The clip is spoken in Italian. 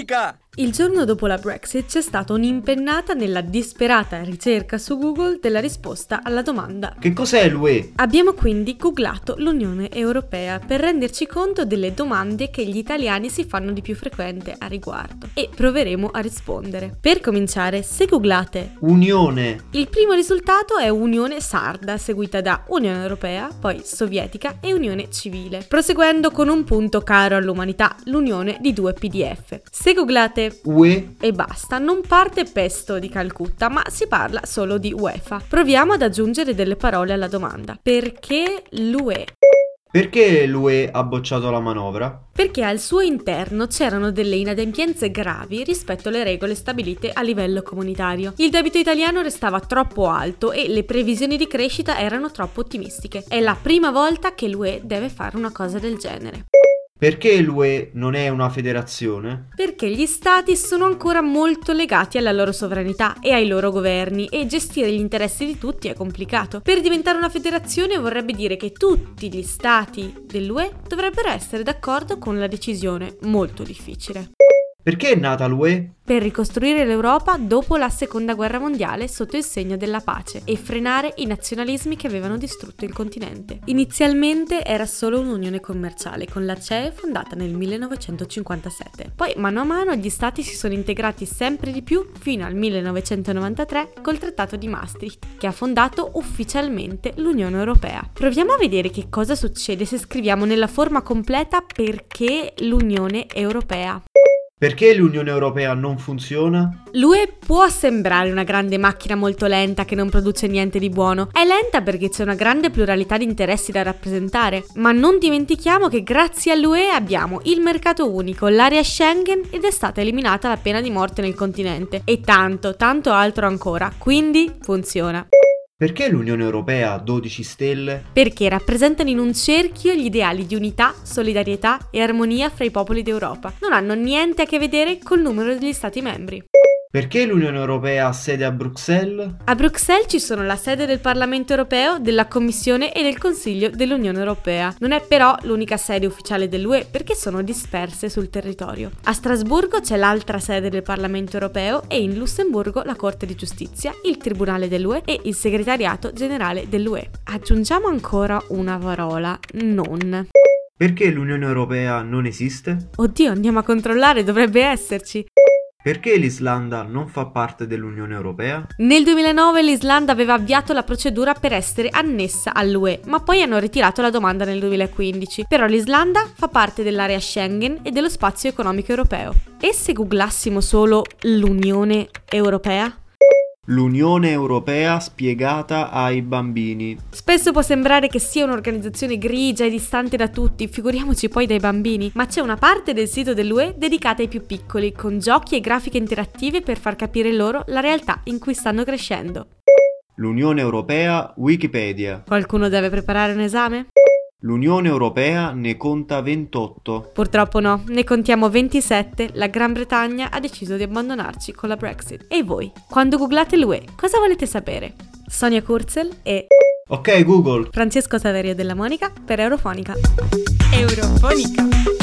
ミカ Il giorno dopo la Brexit c'è stata un'impennata nella disperata ricerca su Google della risposta alla domanda. Che cos'è l'UE? Abbiamo quindi googlato l'Unione Europea per renderci conto delle domande che gli italiani si fanno di più frequente a riguardo e proveremo a rispondere. Per cominciare, se googlate Unione. il primo risultato è Unione Sarda, seguita da Unione Europea, poi Sovietica e Unione Civile, proseguendo con un punto caro all'umanità, l'unione di due PDF. Se googlate UE. e basta, non parte pesto di Calcutta, ma si parla solo di UEFA. Proviamo ad aggiungere delle parole alla domanda. Perché l'UE? Perché l'UE ha bocciato la manovra? Perché al suo interno c'erano delle inadempienze gravi rispetto alle regole stabilite a livello comunitario. Il debito italiano restava troppo alto e le previsioni di crescita erano troppo ottimistiche. È la prima volta che l'UE deve fare una cosa del genere. Perché l'UE non è una federazione? Perché gli stati sono ancora molto legati alla loro sovranità e ai loro governi e gestire gli interessi di tutti è complicato. Per diventare una federazione vorrebbe dire che tutti gli stati dell'UE dovrebbero essere d'accordo con la decisione, molto difficile. Perché è nata l'UE? Per ricostruire l'Europa dopo la seconda guerra mondiale sotto il segno della pace e frenare i nazionalismi che avevano distrutto il continente. Inizialmente era solo un'unione commerciale con la CE fondata nel 1957. Poi mano a mano gli stati si sono integrati sempre di più fino al 1993 col Trattato di Maastricht che ha fondato ufficialmente l'Unione Europea. Proviamo a vedere che cosa succede se scriviamo nella forma completa perché l'Unione Europea. Perché l'Unione Europea non funziona? L'UE può sembrare una grande macchina molto lenta che non produce niente di buono. È lenta perché c'è una grande pluralità di interessi da rappresentare, ma non dimentichiamo che grazie all'UE abbiamo il mercato unico, l'area Schengen ed è stata eliminata la pena di morte nel continente e tanto, tanto altro ancora. Quindi funziona. Perché l'Unione Europea ha 12 stelle? Perché rappresentano in un cerchio gli ideali di unità, solidarietà e armonia fra i popoli d'Europa. Non hanno niente a che vedere col numero degli Stati membri. Perché l'Unione Europea ha sede a Bruxelles? A Bruxelles ci sono la sede del Parlamento europeo, della Commissione e del Consiglio dell'Unione Europea. Non è però l'unica sede ufficiale dell'UE perché sono disperse sul territorio. A Strasburgo c'è l'altra sede del Parlamento europeo e in Lussemburgo la Corte di Giustizia, il Tribunale dell'UE e il Segretariato Generale dell'UE. Aggiungiamo ancora una parola, non. Perché l'Unione Europea non esiste? Oddio, andiamo a controllare, dovrebbe esserci. Perché l'Islanda non fa parte dell'Unione Europea? Nel 2009 l'Islanda aveva avviato la procedura per essere annessa all'UE, ma poi hanno ritirato la domanda nel 2015. Però l'Islanda fa parte dell'area Schengen e dello spazio economico europeo. E se googlassimo solo l'Unione Europea? L'Unione Europea spiegata ai bambini. Spesso può sembrare che sia un'organizzazione grigia e distante da tutti, figuriamoci poi dai bambini, ma c'è una parte del sito dell'UE dedicata ai più piccoli, con giochi e grafiche interattive per far capire loro la realtà in cui stanno crescendo. L'Unione Europea Wikipedia. Qualcuno deve preparare un esame? L'Unione Europea ne conta 28. Purtroppo no, ne contiamo 27, la Gran Bretagna ha deciso di abbandonarci con la Brexit. E voi, quando googlate l'UE, cosa volete sapere? Sonia Kurzel e Ok Google. Francesco Saverio della Monica per Eurofonica. Eurofonica!